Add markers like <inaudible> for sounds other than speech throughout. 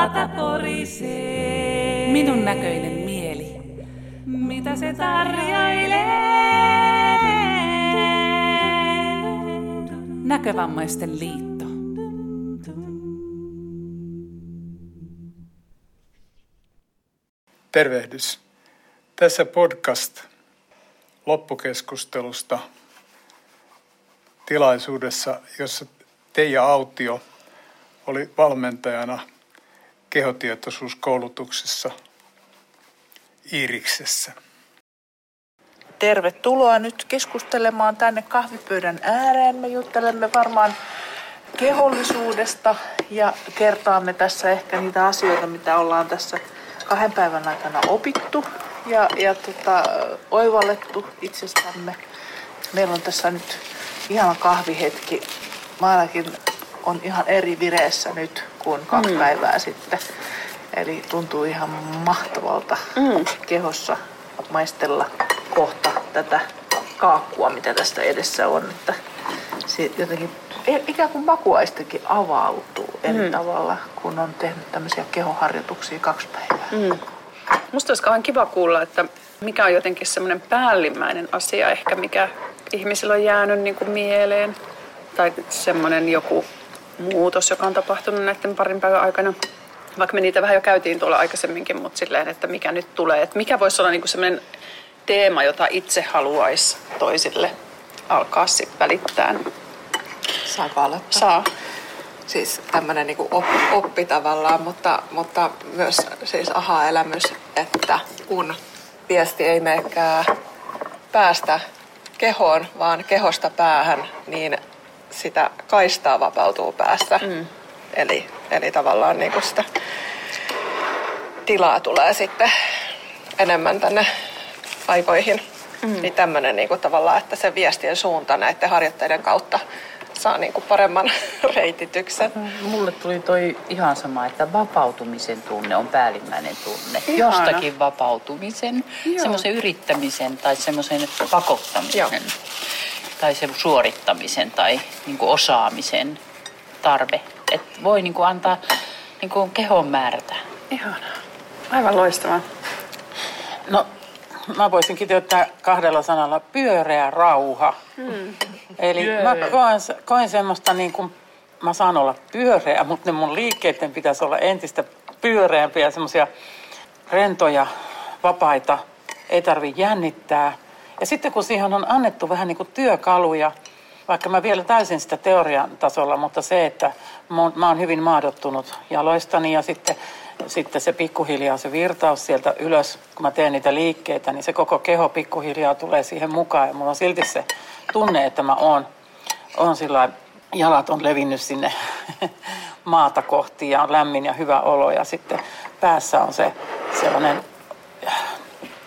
pata porisee. Minun näköinen mieli. Mitä se tarjoilee? Näkövammaisten liitto. Tervehdys. Tässä podcast loppukeskustelusta tilaisuudessa, jossa Teija Autio oli valmentajana kehotietoisuuskoulutuksessa Iiriksessä. Tervetuloa nyt keskustelemaan tänne kahvipöydän ääreen. Me juttelemme varmaan kehollisuudesta ja kertaamme tässä ehkä niitä asioita, mitä ollaan tässä kahden päivän aikana opittu ja, ja tota, oivallettu itsestämme. Meillä on tässä nyt ihana kahvihetki. Mä ainakin on ihan eri vireessä nyt kuin kaksi mm. päivää sitten. Eli tuntuu ihan mahtavalta mm. kehossa maistella kohta tätä kaakkua, mitä tästä edessä on. Että se jotenkin ikään kuin makuaistakin avautuu eri mm. tavalla, kun on tehnyt tämmöisiä kehoharjoituksia kaksi päivää. Mm. Musta olisi kauhean kiva kuulla, että mikä on jotenkin semmoinen päällimmäinen asia ehkä, mikä ihmisillä on jäänyt niin kuin mieleen. Tai semmoinen joku muutos, joka on tapahtunut näiden parin päivän aikana. Vaikka me niitä vähän jo käytiin tuolla aikaisemminkin, mutta silleen, että mikä nyt tulee. Että mikä voisi olla niin kuin semmoinen teema, jota itse haluaisi toisille alkaa sitten välittää. Saako aloittaa? Saa. Siis tämmöinen niin oppi, oppi tavallaan, mutta, mutta myös siis aha-elämys, että kun viesti ei menekään päästä kehoon, vaan kehosta päähän, niin sitä kaistaa vapautuu päästä. Mm. Eli, eli tavallaan niin kuin sitä tilaa tulee sitten enemmän tänne aivoihin. Mm. Niin tämmöinen niin kuin tavallaan, että se viestien suunta näiden harjoitteiden kautta saa niin kuin paremman <laughs> reitityksen. Mulle tuli toi ihan sama, että vapautumisen tunne on päällimmäinen tunne. Ihana. Jostakin vapautumisen, semmoisen yrittämisen tai semmoisen pakottamisen. Joo. Tai sen suorittamisen tai niin kuin osaamisen tarve. Että voi niin kuin antaa niin kuin kehon määrätä. Ihanaa. Aivan loistavaa. No mä voisin kiteyttää kahdella sanalla pyöreä rauha. Mm. Eli Pyöreä. mä koen, koen semmoista niin kuin, mä saan olla pyöreä, mutta ne mun liikkeiden pitäisi olla entistä pyöreämpiä, semmoisia rentoja, vapaita, ei tarvi jännittää. Ja sitten kun siihen on annettu vähän niin kuin työkaluja, vaikka mä vielä täysin sitä teorian tasolla, mutta se, että mä oon hyvin maadottunut jaloistani ja sitten sitten se pikkuhiljaa se virtaus sieltä ylös, kun mä teen niitä liikkeitä, niin se koko keho pikkuhiljaa tulee siihen mukaan. Ja mulla on silti se tunne, että mä oon, oon sillä jalat on levinnyt sinne <laughs> maata kohti ja on lämmin ja hyvä olo. Ja sitten päässä on se sellainen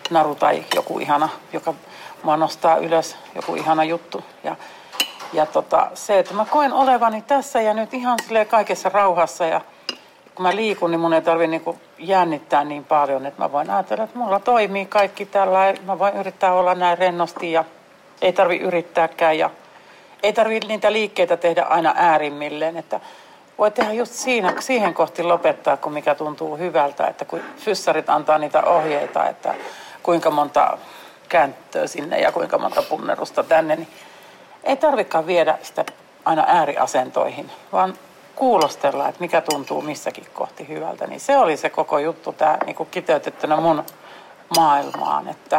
naru tai joku ihana, joka mua nostaa ylös, joku ihana juttu. Ja, ja tota, se, että mä koen olevani tässä ja nyt ihan kaikessa rauhassa ja kun mä liikun, niin mun ei tarvi niinku jännittää niin paljon, että mä voin ajatella, että mulla toimii kaikki tällä, mä voin yrittää olla näin rennosti ja ei tarvi yrittääkään ja ei tarvi niitä liikkeitä tehdä aina äärimmilleen, että voi tehdä just siinä, siihen kohti lopettaa, kun mikä tuntuu hyvältä, että kun fyssarit antaa niitä ohjeita, että kuinka monta kääntöä sinne ja kuinka monta punnerusta tänne, niin ei tarvikaan viedä sitä aina ääriasentoihin, vaan kuulostella, että mikä tuntuu missäkin kohti hyvältä. Niin se oli se koko juttu, tämä niin kuin kiteytettynä mun maailmaan. Että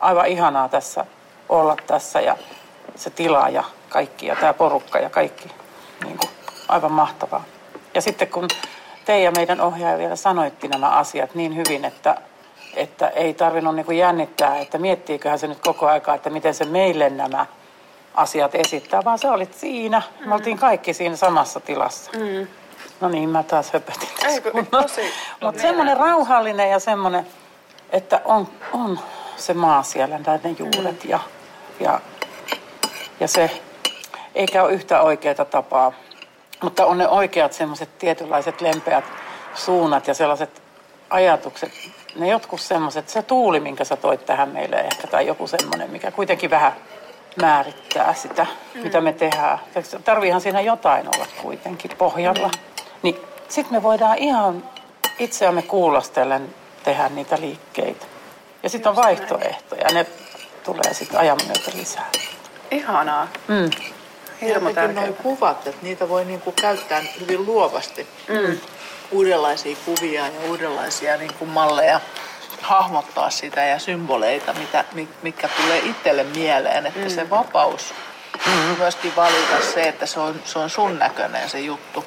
aivan ihanaa tässä olla tässä ja se tila ja kaikki ja tämä porukka ja kaikki. Niin kuin, aivan mahtavaa. Ja sitten kun te ja meidän ohjaaja vielä sanoitti nämä asiat niin hyvin, että, että ei tarvinnut niin kuin jännittää, että miettiiköhän se nyt koko aikaa, että miten se meille nämä asiat esittää, vaan sä olit siinä. Mm. Me oltiin kaikki siinä samassa tilassa. Mm. No niin, mä taas höpötin. Mutta semmoinen rauhallinen ja semmoinen, että on, on se maa siellä, ne juuret mm. ja, ja, ja se, eikä ole yhtä oikeaa tapaa. Mutta on ne oikeat semmoiset tietynlaiset lempeät suunnat ja sellaiset ajatukset, ne jotkut semmoiset, se tuuli, minkä sä toit tähän meille ehkä, tai joku semmoinen, mikä kuitenkin vähän määrittää sitä, mm. mitä me tehdään. Tarviihan siinä jotain olla kuitenkin pohjalla. Mm. Niin sitten me voidaan ihan itseämme kuulostellen tehdä niitä liikkeitä. Ja sitten on vaihtoehtoja, ne tulee sitten ajan myötä lisää. Ihanaa. Mm. Hirmu Jotenkin tärkeää. nuo kuvat, että niitä voi niinku käyttää hyvin luovasti. Mm. Uudenlaisia kuvia ja uudenlaisia niinku malleja hahmottaa sitä ja symboleita, mitä, mi- mitkä tulee itselle mieleen. Että mm. se vapaus myöskin valita se, että se on, se on sun näköinen se juttu.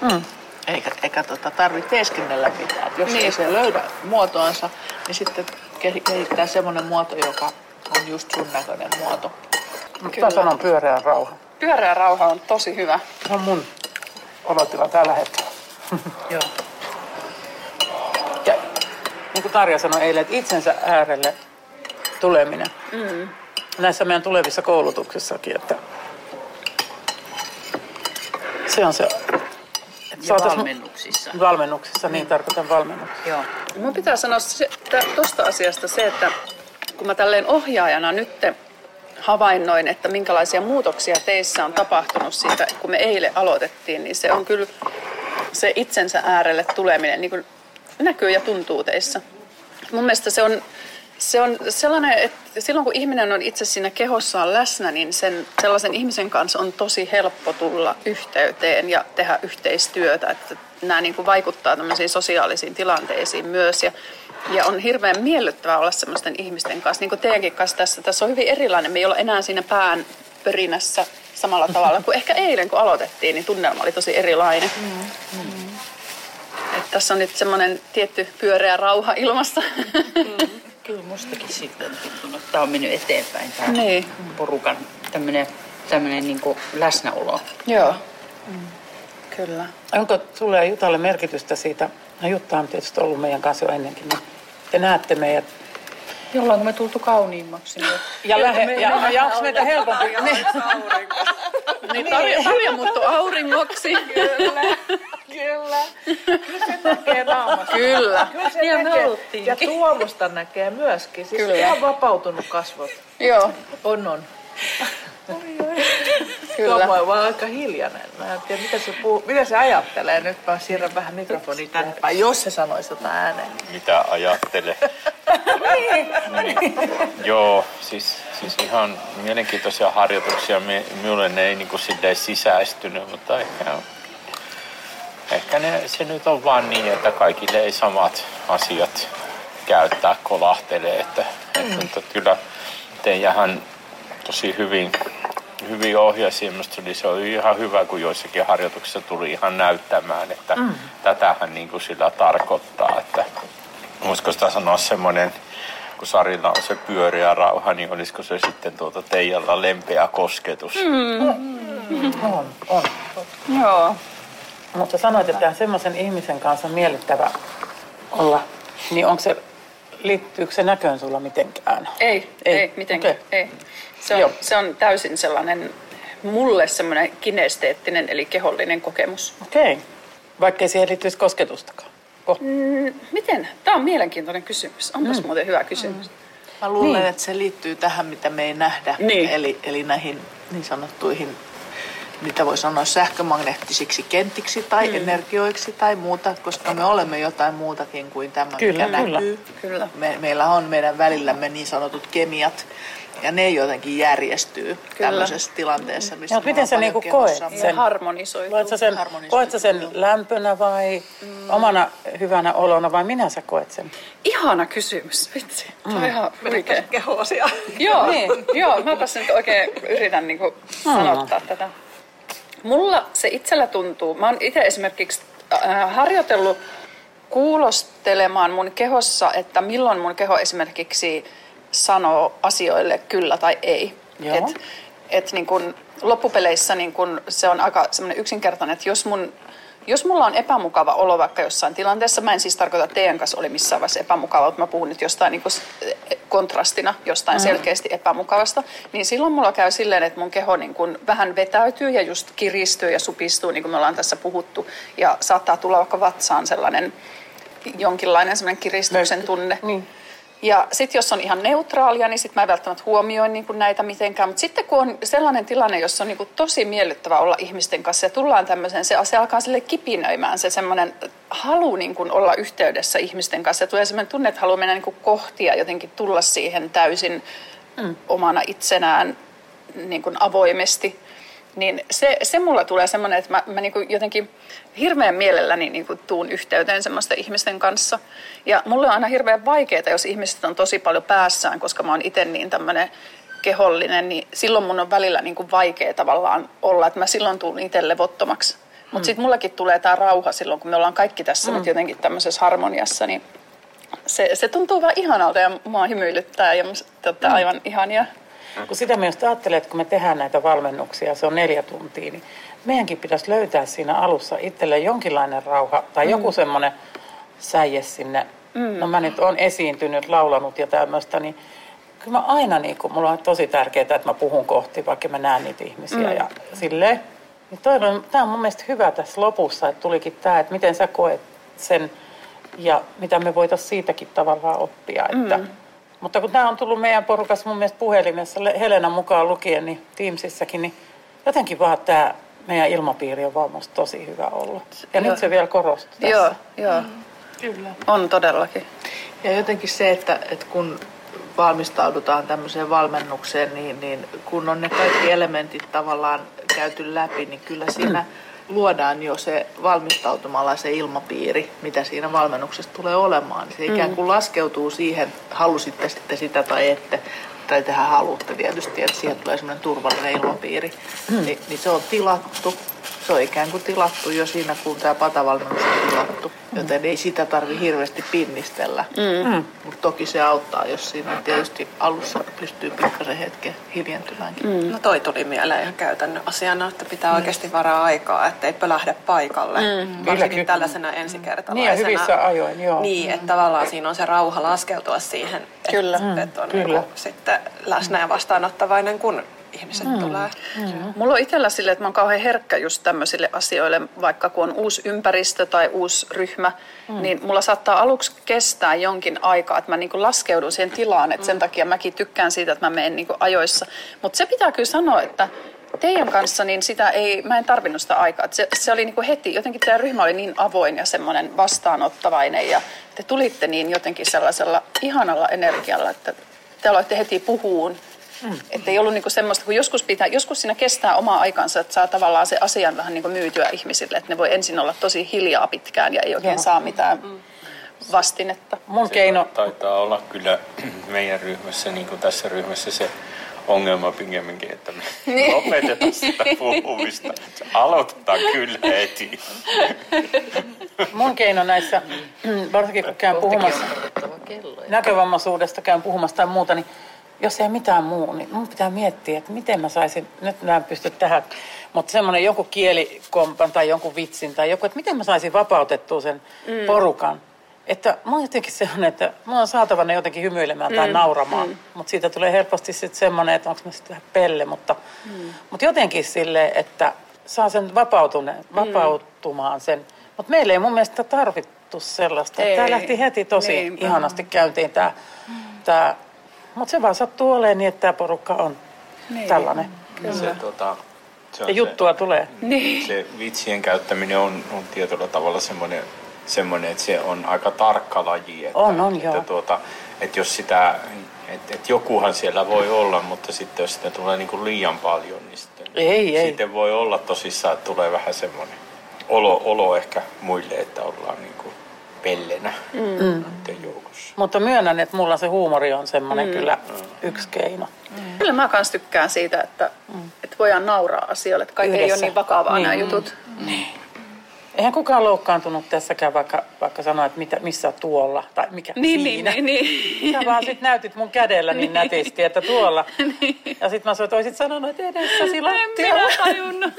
Mm. Eikä, eikä tota, tarvitse teeskennellä mitään. Et jos Niin. ei se löydä muotoansa, niin sitten ke- kehittää semmoinen muoto, joka on just sun näköinen muoto. Mä sanon pyöreä rauha. Pyöreä rauha on tosi hyvä. Se on mun olotila tällä hetkellä. Joo. Ja niin kuin Tarja sanoi eilen, että itsensä äärelle tuleminen. Mm. Näissä meidän tulevissa koulutuksissakin, että se on se. Ja valmennuksissa. Valmennuksissa, niin tarkoitan valmennuksissa. Joo. Mun pitää sanoa tuosta asiasta se, että kun mä tälleen ohjaajana nyt havainnoin, että minkälaisia muutoksia teissä on tapahtunut siitä, kun me eilen aloitettiin, niin se on kyllä se itsensä äärelle tuleminen niin kuin näkyy ja tuntuu teissä. Mun mielestä se on, se on sellainen, että silloin kun ihminen on itse siinä kehossaan läsnä, niin sen, sellaisen ihmisen kanssa on tosi helppo tulla yhteyteen ja tehdä yhteistyötä. Että nämä niin kuin vaikuttaa tämmöisiin sosiaalisiin tilanteisiin myös. Ja, ja on hirveän miellyttävää olla semmoisten ihmisten kanssa, niin kuin teidänkin kanssa tässä. Tässä on hyvin erilainen. Me ei olla enää siinä pään pörinässä samalla tavalla kuin ehkä eilen, kun aloitettiin, niin tunnelma oli tosi erilainen. Että tässä on nyt semmoinen tietty pyöreä rauha ilmassa. Kyllä mustakin sitten on tuntunut, että tämä on mennyt eteenpäin tämä Niin. porukan tämmöinen, tämmöinen niin läsnäolo. Joo. Kyllä. Onko sulle ja Jutalle merkitystä siitä? No Jutta on tietysti ollut meidän kanssa jo ennenkin. Niin te näette meidät. Jollain me tultu kauniimmaksi. Niin Ja, lähe, ja, ja onko meitä helpompi? Niin. Niin, Tarja, Tarja muuttui auringoksi. Kyllä. Kyllä se näkee naamasta. Kyllä. Kyllä se me näkee. oltiin. Ja Tuomosta näkee myöskin. Siis Kyllä. ihan vapautunut kasvot. Joo, On, on. Kyllä. Tuomo on vaan aika hiljainen. Mä en tiedä, mitä se, puhuu, mitä se ajattelee. Nyt mä siirrän vähän mikrofoni tänne päin, jos se sanoisi jotain ääneen. mitä ajattele. <laughs> niin. Joo, siis, siis ihan mielenkiintoisia harjoituksia. Mi- Minulle ne ei niin kuin sisäistynyt, mutta ehkä, ehkä ne, se nyt on vaan niin, että kaikille ei samat asiat käyttää kolahtelee. Että, mm. että kyllä teijähän tosi hyvin, hyvin ohjasi. Minusta oli, se oli ihan hyvä, kun joissakin harjoituksissa tuli ihan näyttämään, että mm. tätähän niin kuin sillä tarkoittaa. Että, voisiko sitä sanoa semmoinen, kun Sarilla on se pyöreä rauha, niin olisiko se sitten tuota Teijalla lempeä kosketus? Mm. On, on. Joo. Mutta sanoit, että semmoisen ihmisen kanssa on miellyttävä olla. Niin onko se, liittyykö se näköön sulla mitenkään? Ei, ei, Ei. mitenkään. Okei. Ei. Se, on, Joo. se on täysin sellainen, mulle semmoinen kinesteettinen eli kehollinen kokemus. Okei. Okay. Vaikkei siihen liittyisi kosketustakaan. Ko- Mm, Miten? Tämä on mielenkiintoinen kysymys. Onpas mm. muuten hyvä kysymys. Mä luulen, niin. että se liittyy tähän, mitä me ei nähdä. Niin. Eli, eli näihin niin sanottuihin, mitä voi sanoa sähkömagneettisiksi kentiksi tai mm. energioiksi tai muuta, koska me olemme jotain muutakin kuin tämä, Kyllä, mikä kyllä. näkyy. Kyllä. Me, meillä on meidän välillämme niin sanotut kemiat, ja ne jotenkin järjestyy Kyllä. tämmöisessä tilanteessa, missä Ja miten sä niinku koet sen? harmonisoituu. Koet sä sen, harmonisoituu, koet sä sen lämpönä vai mm. omana hyvänä olona vai minä sä koet sen? Ihana kysymys. Vitsi. Tämä on ihan oikein. kehoasia. Joo, <laughs> Niin. joo, mä tässä nyt oikein yritän niinku sanottaa tätä. Mulla se itsellä tuntuu, mä oon itse esimerkiksi äh, harjoitellut kuulostelemaan mun kehossa, että milloin mun keho esimerkiksi sanoo asioille kyllä tai ei. Joo. Et, et niin kun loppupeleissä niin kun se on aika semmoinen yksinkertainen, että jos mun jos mulla on epämukava olo vaikka jossain tilanteessa, mä en siis tarkoita, että teidän kanssa oli missään vaiheessa epämukava, mutta mä puhun nyt jostain niin kontrastina, jostain mm. selkeästi epämukavasta, niin silloin mulla käy silleen, että mun keho niin kuin vähän vetäytyy ja just kiristyy ja supistuu, niin kuin me ollaan tässä puhuttu, ja saattaa tulla vaikka vatsaan sellainen jonkinlainen sellainen kiristyksen tunne. Niin. Ja sitten jos on ihan neutraalia, niin sitten mä en välttämättä huomioi niin kuin näitä mitenkään. Mutta sitten kun on sellainen tilanne, jossa on niin kuin tosi miellyttävä olla ihmisten kanssa ja tullaan tämmöiseen, se, se alkaa sille kipinöimään se semmoinen halu niin kuin olla yhteydessä ihmisten kanssa. Ja tulee semmoinen tunne, että haluaa mennä niin kuin kohti ja jotenkin tulla siihen täysin mm. omana itsenään niin kuin avoimesti niin se, se mulla tulee semmoinen, että mä, mä niin jotenkin hirveän mielelläni niin tuun yhteyteen semmoisten ihmisten kanssa. Ja mulle on aina hirveän vaikeaa, jos ihmiset on tosi paljon päässään, koska mä oon itse niin tämmöinen kehollinen, niin silloin mun on välillä niin kuin vaikea tavallaan olla, että mä silloin tuun itse levottomaksi. Mutta mm. sitten mullakin tulee tämä rauha silloin, kun me ollaan kaikki tässä mm. nyt jotenkin tämmöisessä harmoniassa, niin se, se tuntuu vaan ihanalta ja mua hymyilyttää ja musta, mm. aivan ihania. Kun sitä myös ajattelee, että kun me tehdään näitä valmennuksia, se on neljä tuntia, niin meidänkin pitäisi löytää siinä alussa itselle jonkinlainen rauha tai mm. joku semmoinen säie sinne. Mm. No mä nyt olen esiintynyt, laulanut ja tämmöistä, niin kyllä mä aina, niin kun, mulla on tosi tärkeää, että mä puhun kohti, vaikka mä näen niitä ihmisiä mm. ja silleen. Niin toivon, tämä on mun mielestä hyvä tässä lopussa, että tulikin tämä, että miten sä koet sen ja mitä me voitaisiin siitäkin tavallaan oppia. Että, mm mutta kun tämä on tullut meidän porukassa mun mielestä puhelimessa, Helena mukaan lukien, niin Teamsissäkin, niin jotenkin vaan tämä meidän ilmapiiri on vaan musta tosi hyvä ollut. Ja joo. nyt se vielä korostuu tässä. Joo, joo. Mm. Kyllä. On todellakin. Ja jotenkin se, että, että kun valmistaudutaan tämmöiseen valmennukseen, niin, niin kun on ne kaikki elementit tavallaan käyty läpi, niin kyllä siinä <clears throat> luodaan jo se valmistautumalla se ilmapiiri, mitä siinä valmennuksessa tulee olemaan. Se ikään kuin laskeutuu siihen, halusitte sitten sitä tai ette, tai tehän haluatte tietysti, että siihen tulee semmoinen turvallinen ilmapiiri. Mm. Ni, niin se on tilattu se on ikään kuin tilattu jo siinä, kun tämä patavalmennus on tilattu. Joten ei sitä tarvi hirveästi pinnistellä. Mm. mm. Mutta toki se auttaa, jos siinä tietysti alussa pystyy pikkasen hetken hiljentymäänkin. Mm. No toi tuli mieleen ihan käytännön asiana, että pitää mm. oikeasti varaa aikaa, ettei pölähde paikalle. Mm. Varsinkin kyllä, tällaisena ensikertalaisena. Niin ja hyvissä ajoin, joo. Niin, että tavallaan siinä on se rauha laskeutua siihen, kyllä. että, että on kyllä. Niin sitten läsnä ja vastaanottavainen, kun ihmiset mm. tulee. Mm. Mulla on itsellä sille, että mä oon kauhean herkkä just tämmöisille asioille, vaikka kun on uusi ympäristö tai uusi ryhmä, mm. niin mulla saattaa aluksi kestää jonkin aikaa, että mä niinku laskeudun siihen tilaan, että mm. sen takia mäkin tykkään siitä, että mä menen niinku ajoissa. Mutta se pitää kyllä sanoa, että teidän kanssa niin sitä ei, mä en tarvinnut sitä aikaa. Se, se oli niinku heti, jotenkin tämä ryhmä oli niin avoin ja semmoinen vastaanottavainen ja te tulitte niin jotenkin sellaisella ihanalla energialla, että te aloitte heti puhuun Mm. Että ei ollut niinku semmoista, kun joskus, pitää, joskus siinä kestää omaa aikansa, että saa tavallaan se asian vähän niinku myytyä ihmisille, että ne voi ensin olla tosi hiljaa pitkään ja ei oikein Joo. saa mitään mm. vastinetta. Mun keino... Taitaa olla kyllä <clears throat> meidän ryhmässä, niin kuin tässä ryhmässä se ongelma pikemminkin, että me <laughs> niin. lopetetaan sitä puhumista. Aloitetaan kyllä heti. Mun keino näissä, <clears throat> varsinkin kun käyn puhumassa näkövammaisuudesta, käyn puhumassa tai muuta, niin jos ei mitään muu, niin mun pitää miettiä, että miten mä saisin, nyt mä en pysty tähän, mutta semmoinen joku kielikompan tai jonkun vitsin tai joku, että miten mä saisin vapautettua sen mm. porukan. Että mä oon jotenkin sellainen, että mä oon saatava ne jotenkin hymyilemään mm. tai nauramaan, mm. mutta siitä tulee helposti sitten semmoinen, että onko mä sitten vähän pelle, mutta, mm. mutta jotenkin sille, että saa sen vapautuneen, mm. vapautumaan sen. Mutta meillä ei mun mielestä tarvittu sellaista. Tämä lähti heti tosi Niinpä. ihanasti käyntiin tämä, mm. tämä mutta se vaan sattuu olemaan niin, että tämä porukka on niin. tällainen. Kyllä. Se, tota, se ja juttua se, tulee. Niin. Se vitsien käyttäminen on, on tietyllä tavalla semmoinen, semmoinen, että se on aika tarkka laji. Että, on, on, että, joo. Tuota, että jos sitä, että, että jokuhan siellä voi olla, mutta sitten jos sitä tulee niin kuin liian paljon, niin sitten, ei, ei. sitten voi olla tosissaan, että tulee vähän semmoinen olo, olo ehkä muille, että ollaan niin kuin pellenä mm. joukossa. Mutta myönnän, että mulla se huumori on semmoinen mm. kyllä mm. yksi keino. Mm. Kyllä mä kans tykkään siitä, että, mm. että voidaan nauraa asioille, että kaikki Yhdessä. ei ole niin vakavaa niin. nämä jutut. Mm. Niin. Eihän kukaan loukkaantunut tässäkään, vaikka, vaikka sanoa, että mitä, missä tuolla tai mikä niin, siinä. Niin, niin, Sä vaan sit näytit mun kädellä niin, niin nätisti, että tuolla. <laughs> Niin. Ja sit mä sanoin, että olisit sanonut, että edessäsi lattialla. En minä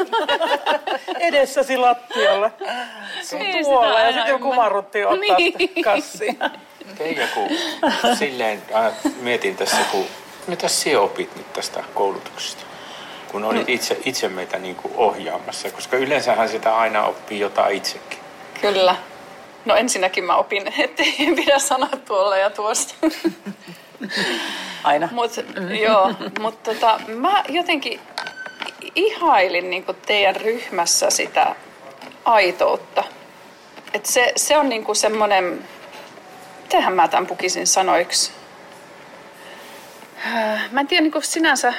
<laughs> edessäsi lattialla. Niin, tuolla. Ja sitten joku marrutti ottaa niin. kassiin. Eikä kun silleen mietin tässä, kun mitä sinä opit nyt tästä koulutuksesta? Kun olit mm. itse, itse meitä niin kuin ohjaamassa, koska yleensähän sitä aina oppii jotain itsekin. Kyllä. No ensinnäkin mä opin, että ei pidä sanoa tuolla ja tuosta. Aina. Mut, joo, mutta tota, mä jotenkin ihailin niin teidän ryhmässä sitä aitoutta. Et se, se on niin semmoinen, mitenhän mä tämän pukisin sanoiksi. Mä en tiedä niin sinänsä,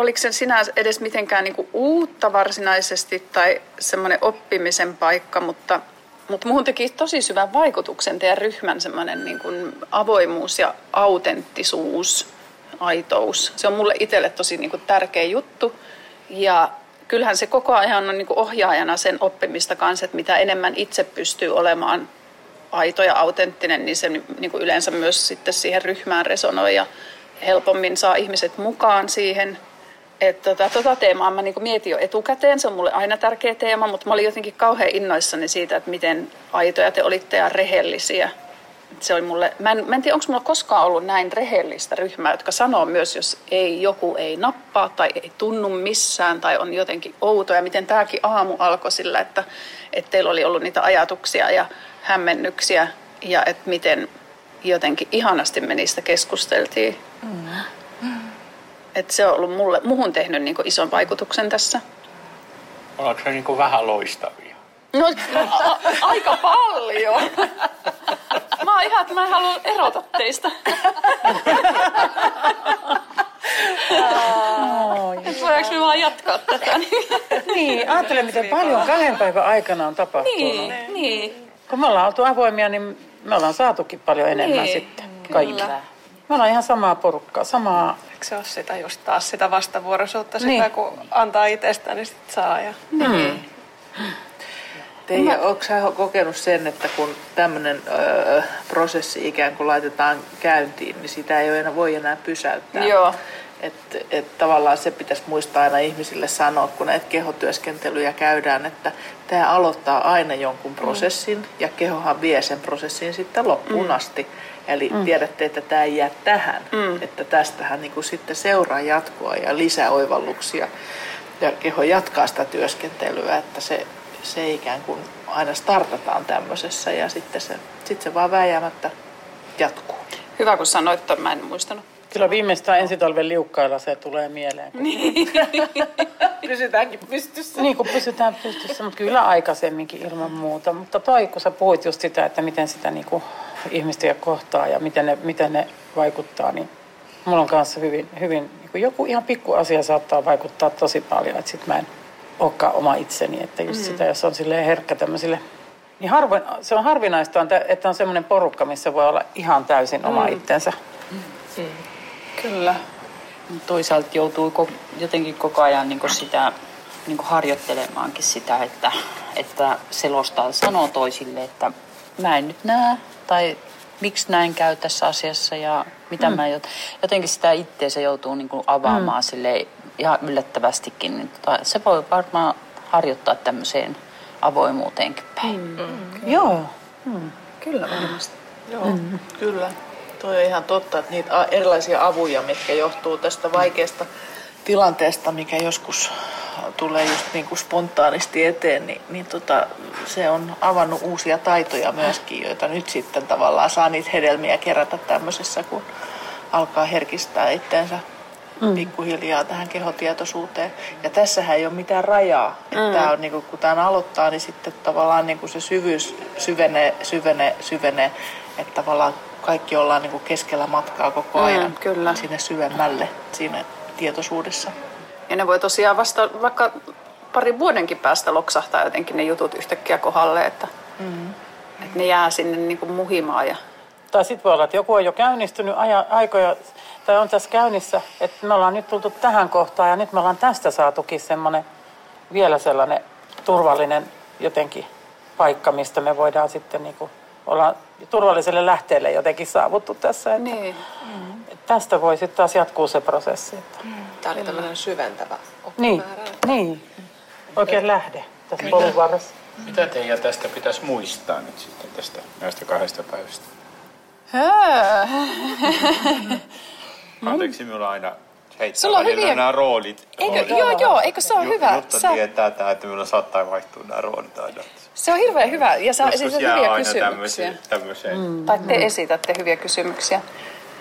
oliko se sinänsä edes mitenkään niin uutta varsinaisesti tai semmoinen oppimisen paikka, mutta, mutta muuhun teki tosi syvän vaikutuksen teidän ryhmän semmoinen niin avoimuus ja autenttisuus, aitous. Se on mulle itselle tosi niin kuin tärkeä juttu ja kyllähän se koko ajan on niin kuin ohjaajana sen oppimista kanssa, että mitä enemmän itse pystyy olemaan aito ja autenttinen, niin se niin kuin yleensä myös sitten siihen ryhmään resonoi ja helpommin saa ihmiset mukaan siihen. Että tota, tota teemaa mä niin mietin jo etukäteen, se on mulle aina tärkeä teema, mutta mä olin jotenkin kauhean innoissani siitä, että miten aitoja te olitte ja rehellisiä. Se oli mulle, mä en, mä en tiedä, onko mulla koskaan ollut näin rehellistä ryhmää, jotka sanoo myös, jos ei, joku ei nappaa tai ei tunnu missään tai on jotenkin outo. Ja miten tämäkin aamu alkoi sillä, että, että teillä oli ollut niitä ajatuksia ja hämmennyksiä ja että miten jotenkin ihanasti me niistä keskusteltiin. Mm. Et se on ollut mulle, muhun tehnyt niin ison vaikutuksen tässä. Ollaanko se niin vähän loistavia? No a- aika paljon. Mä oon ihan, että mä en halua erota teistä. Että voidaanko me vaan jatkaa tätä? Niin, ajattele miten paljon kahden päivän aikana on tapahtunut. Niin, niin. Kun me ollaan oltu avoimia, niin me ollaan saatukin paljon enemmän Niin, sitten kaikki. Me ollaan ihan samaa porukkaa, samaa... Eikö se ole sitä just taas sitä vastavuoroisuutta, sitä Niin. kun antaa itsestä, niin sit saa. Ja... Mm. Teija, onko sä kokenut sen, että kun tämmöinen öö, prosessi ikään kuin laitetaan käyntiin, niin sitä ei ole enää, voi enää pysäyttää? Joo. Että et tavallaan se pitäisi muistaa aina ihmisille sanoa, kun näitä kehotyöskentelyjä käydään, että tämä aloittaa aina jonkun prosessin ja kehohan vie sen prosessin sitten loppuun Mm. asti. Eli tiedätte, että tämä ei jää tähän, Mm. että tästähän niin kuin sitten seuraa jatkoa ja lisäoivalluksia ja keho jatkaa sitä työskentelyä, että se, se ikään kuin aina startataan tämmöisessä ja sitten se, sitten se vaan vääjäämättä jatkuu. Hyvä kun sanoit että mä en muistanut. Kyllä viimeistään ensi talven liukkailla se tulee mieleen. Kun, <laughs> Pysytäänkin pystyssä. niin kun pysytään pystyssä, mutta kyllä aikaisemminkin ilman muuta. Mutta toi, kun sä puhuit just sitä, että miten sitä niin ihmistä kohtaa ja miten ne, miten ne vaikuttaa, niin mulla on kanssa hyvin, hyvin niin joku ihan pikku asia saattaa vaikuttaa tosi paljon, että sit mä en olekaan oma itseni, että just mm. sitä, jos on silleen herkkä tämmöisille niin harvoin, se on harvinaista, että on semmoinen porukka, missä voi olla ihan täysin oma mm. itsensä. Kyllä. Toisaalta joutuu jotenkin koko ajan niin sitä niin harjoittelemaankin sitä, että, että selostaa, sanoo toisille, että mä en nyt näe tai miksi näin käy tässä asiassa ja mitä mm. mä jot- jotenkin sitä itteensä joutuu niin kuin avaamaan mm. sille ihan yllättävästikin. Niin tota, se voi varmaan harjoittaa tämmöiseen avoimuuteenkin päin. Mm. Joo. Kyllä varmasti. Joo, mm. kyllä. Toi on ihan totta, että niitä erilaisia avuja, mitkä johtuu tästä vaikeasta tilanteesta, mikä joskus tulee just niin kuin spontaanisti eteen, niin, niin tota, se on avannut uusia taitoja myöskin, joita nyt sitten tavallaan saa niitä hedelmiä kerätä tämmöisessä, kun alkaa herkistää itteensä mm. pikkuhiljaa tähän kehotietoisuuteen. Ja tässähän ei ole mitään rajaa. Mm. tää on, niin kuin, kun tämän aloittaa, niin sitten tavallaan niin kuin se syvyys syvenee, syvenee, syvenee. Että tavallaan kaikki ollaan niin kuin keskellä matkaa koko Mm, ajan kyllä. sinne syvemmälle siinä tietoisuudessa. Ja ne voi tosiaan vasta vaikka parin vuodenkin päästä loksahtaa jotenkin ne jutut yhtäkkiä kohdalle, että, mm. että ne jää sinne niin kuin muhimaan. Ja... Tai sitten voi olla, että joku on jo käynnistynyt aja, aikoja, tai on tässä käynnissä, että me ollaan nyt tultu tähän kohtaan ja nyt me ollaan tästä saatukin semmoinen vielä sellainen turvallinen jotenkin paikka, mistä me voidaan sitten niin kuin olla turvalliselle lähteelle jotenkin saavuttu tässä. Että, Niin. että tästä voi sitten taas jatkuu se prosessi. Että. Tämä oli tämmöinen syventävä Niin, oppimäärä. niin. Oikein lähde tässä polun varressa. Mitä teidän tästä pitäisi muistaa nyt sitten tästä näistä kahdesta päivästä? Anteeksi, minulla aina heittää Sulla on hyviä- nämä roolit. Eikö, roolit. joo, joo, eikö se ole Ju- hyvä? Jutta Sä, tietää tämä, että minulla saattaa vaihtua nämä roolit aina. Se on hirveän hyvä ja sä Joskus esität hyviä aina kysymyksiä. tämmöiseen. tämmöiseen. Mm. Tai te esitätte hyviä kysymyksiä.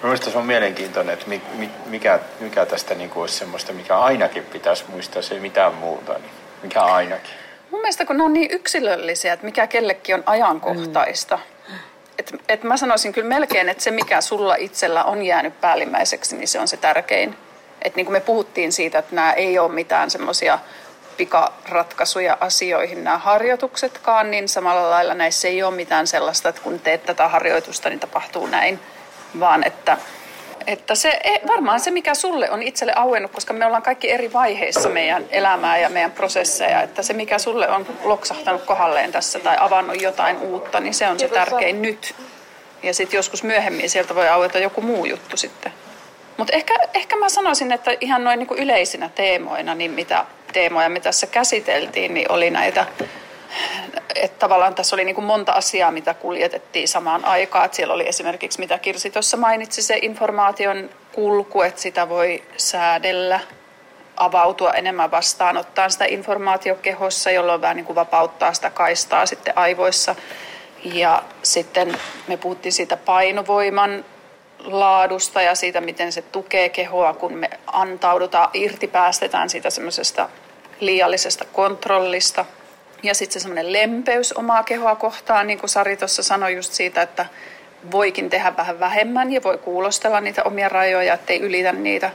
Mielestäni se on mielenkiintoinen, että mi- mi- mikä, mikä tästä niinku olisi semmoista, mikä ainakin pitäisi muistaa, se ei mitään muuta. Niin mikä ainakin. Mun mielestä kun ne on niin yksilöllisiä, että mikä kellekin on ajankohtaista. Mm. Et, et mä sanoisin kyllä melkein, että se mikä sulla itsellä on jäänyt päällimmäiseksi, niin se on se tärkein. Et niin kuin me puhuttiin siitä, että nämä ei ole mitään semmoisia pikaratkaisuja asioihin nämä harjoituksetkaan, niin samalla lailla näissä ei ole mitään sellaista, että kun teet tätä harjoitusta, niin tapahtuu näin, vaan että että se, e- varmaan se, mikä sulle on itselle auennut, koska me ollaan kaikki eri vaiheissa meidän elämää ja meidän prosesseja, että se, mikä sulle on loksahtanut kohdalleen tässä tai avannut jotain uutta, niin se on se tärkein nyt. Ja sitten joskus myöhemmin sieltä voi aueta joku muu juttu sitten. Mutta ehkä, ehkä mä sanoisin, että ihan noin niin yleisinä teemoina, niin mitä teemoja me tässä käsiteltiin, niin oli näitä että tavallaan tässä oli niin kuin monta asiaa, mitä kuljetettiin samaan aikaan. Että siellä oli esimerkiksi, mitä Kirsi tuossa mainitsi, se informaation kulku, että sitä voi säädellä, avautua enemmän vastaanottaa sitä informaatiokehossa, jolloin vähän niin kuin vapauttaa sitä kaistaa sitten aivoissa. Ja sitten me puhuttiin siitä painovoiman laadusta ja siitä, miten se tukee kehoa, kun me antaudutaan, irti päästetään siitä semmoisesta liiallisesta kontrollista – ja sitten se semmoinen lempeys omaa kehoa kohtaan, niin kuin Sari tuossa sanoi just siitä, että voikin tehdä vähän vähemmän ja voi kuulostella niitä omia rajoja, ettei ylitä niitä.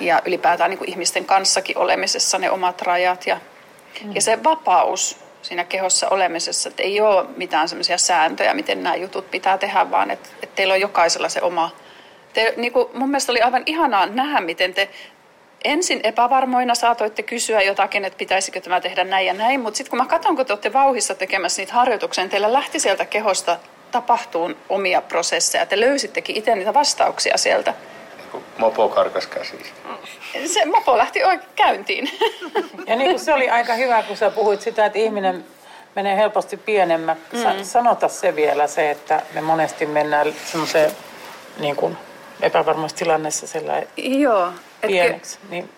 Ja ylipäätään niin kuin ihmisten kanssakin olemisessa ne omat rajat. Ja, mm. ja se vapaus siinä kehossa olemisessa, että ei ole mitään semmoisia sääntöjä, miten nämä jutut pitää tehdä, vaan että, että teillä on jokaisella se oma. Te, niin kuin mun mielestä oli aivan ihanaa nähdä, miten te ensin epävarmoina saatoitte kysyä jotakin, että pitäisikö tämä tehdä näin ja näin, mutta sitten kun mä katson, kun te olette vauhissa tekemässä niitä harjoituksia, niin teillä lähti sieltä kehosta tapahtuun omia prosesseja. Te löysittekin itse niitä vastauksia sieltä. Mopo karkas käsistä. Se mopo lähti oikein käyntiin. Ja niin kuin se oli aika hyvä, kun sä puhuit sitä, että ihminen menee helposti pienemmäksi. Mm. Sanota se vielä se, että me monesti mennään semmoiseen niin kuin epävarmassa tilanteessa sellainen Joo. pieneksi. Niin,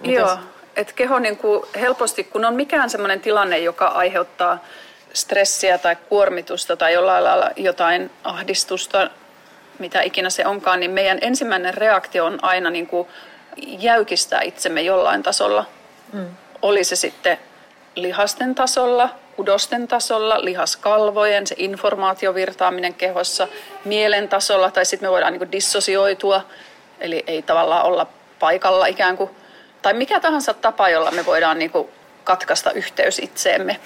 mitäs- Joo, että keho niin kuin helposti, kun on mikään sellainen tilanne, joka aiheuttaa stressiä tai kuormitusta tai jollain lailla jotain ahdistusta, mitä ikinä se onkaan, niin meidän ensimmäinen reaktio on aina niin kuin jäykistää itsemme jollain tasolla. Mm. Oli se sitten lihasten tasolla, kudosten tasolla, lihaskalvojen, se informaatiovirtaaminen kehossa, mielen tasolla, tai sitten me voidaan niin dissosioitua, eli ei tavallaan olla paikalla ikään kuin, tai mikä tahansa tapa, jolla me voidaan niin kuin katkaista yhteys itseemme.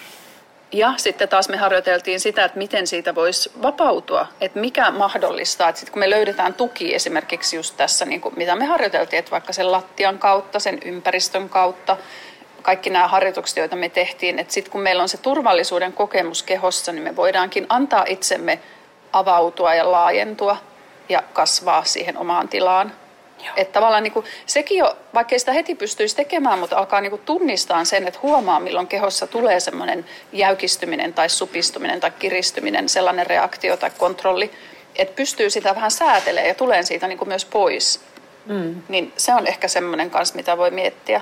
Ja sitten taas me harjoiteltiin sitä, että miten siitä voisi vapautua, että mikä mahdollistaa, että sitten kun me löydetään tuki esimerkiksi just tässä, niin kuin mitä me harjoiteltiin, että vaikka sen lattian kautta, sen ympäristön kautta, kaikki nämä harjoitukset, joita me tehtiin, että sitten kun meillä on se turvallisuuden kokemus kehossa, niin me voidaankin antaa itsemme avautua ja laajentua ja kasvaa siihen omaan tilaan. Että tavallaan niin kuin, sekin jo, vaikka ei sitä heti pystyisi tekemään, mutta alkaa niin kuin tunnistaa sen, että huomaa milloin kehossa tulee semmoinen jäykistyminen tai supistuminen tai kiristyminen, sellainen reaktio tai kontrolli, että pystyy sitä vähän säätelemään ja tulee siitä niin kuin myös pois. Mm. Niin se on ehkä semmoinen kanssa, mitä voi miettiä.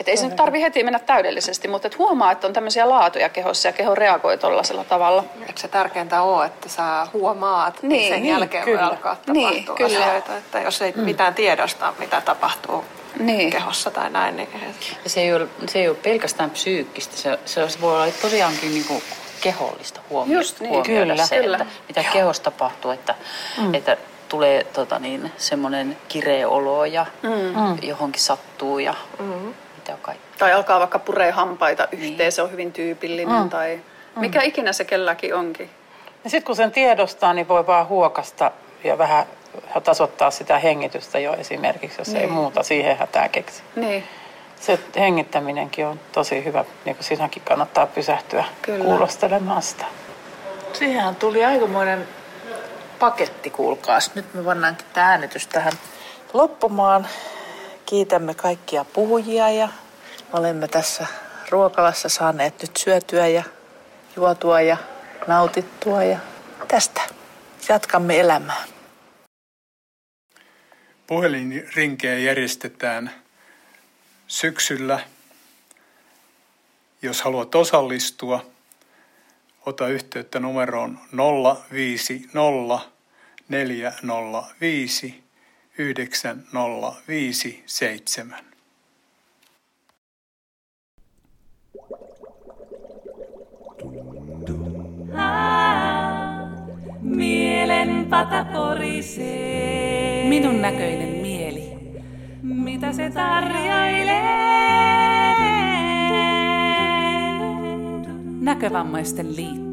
Että ei se nyt tarvi heti mennä täydellisesti, mutta et huomaa, että on tämmöisiä laatuja kehossa ja keho reagoi tuollaisella tavalla. Eikö se tärkeintä ole, että sä huomaat, niin, Niin, sen niin, jälkeen kyllä. voi alkaa Niin, tapahtua kyllä. asioita. Että jos ei mitään tiedosta, mitä tapahtuu Niin. kehossa tai näin, niin Ja se ei ole, se ei ole pelkästään psyykkistä, se, se, voi olla tosiaankin niin kuin kehollista huomio, Just niin, huomioida kyllä, se, kyllä. Että mitä kehossa tapahtuu, että, mm. että tulee tota niin, semmoinen kireä olo ja mm. johonkin sattuu ja mm. Mitä kaikkea. Tai alkaa vaikka puree hampaita yhteen, se on hyvin tyypillinen. Mm. Tai mikä ikinä se kelläkin onkin. Ja sitten kun sen tiedostaa, niin voi vaan huokasta ja vähän tasoittaa sitä hengitystä jo esimerkiksi, jos ei Niin. muuta siihen hätää keksi. Niin. Se hengittäminenkin on tosi hyvä, niin kuin siinäkin kannattaa pysähtyä Kyllä. kuulostelemaan sitä. Siihenhän tuli aikamoinen paketti, kuulkaas. Nyt me pannaankin tämä äänitys tähän loppumaan. Kiitämme kaikkia puhujia ja olemme tässä ruokalassa saaneet nyt syötyä ja juotua ja nautittua ja tästä jatkamme elämää. puhelinrinkejä järjestetään syksyllä. Jos haluat osallistua, ota yhteyttä numeroon 050 405 9057. Mielen pata porisee. Minun näköinen mieli. Mitä se tarjoilee? Näkövammaisten liitto.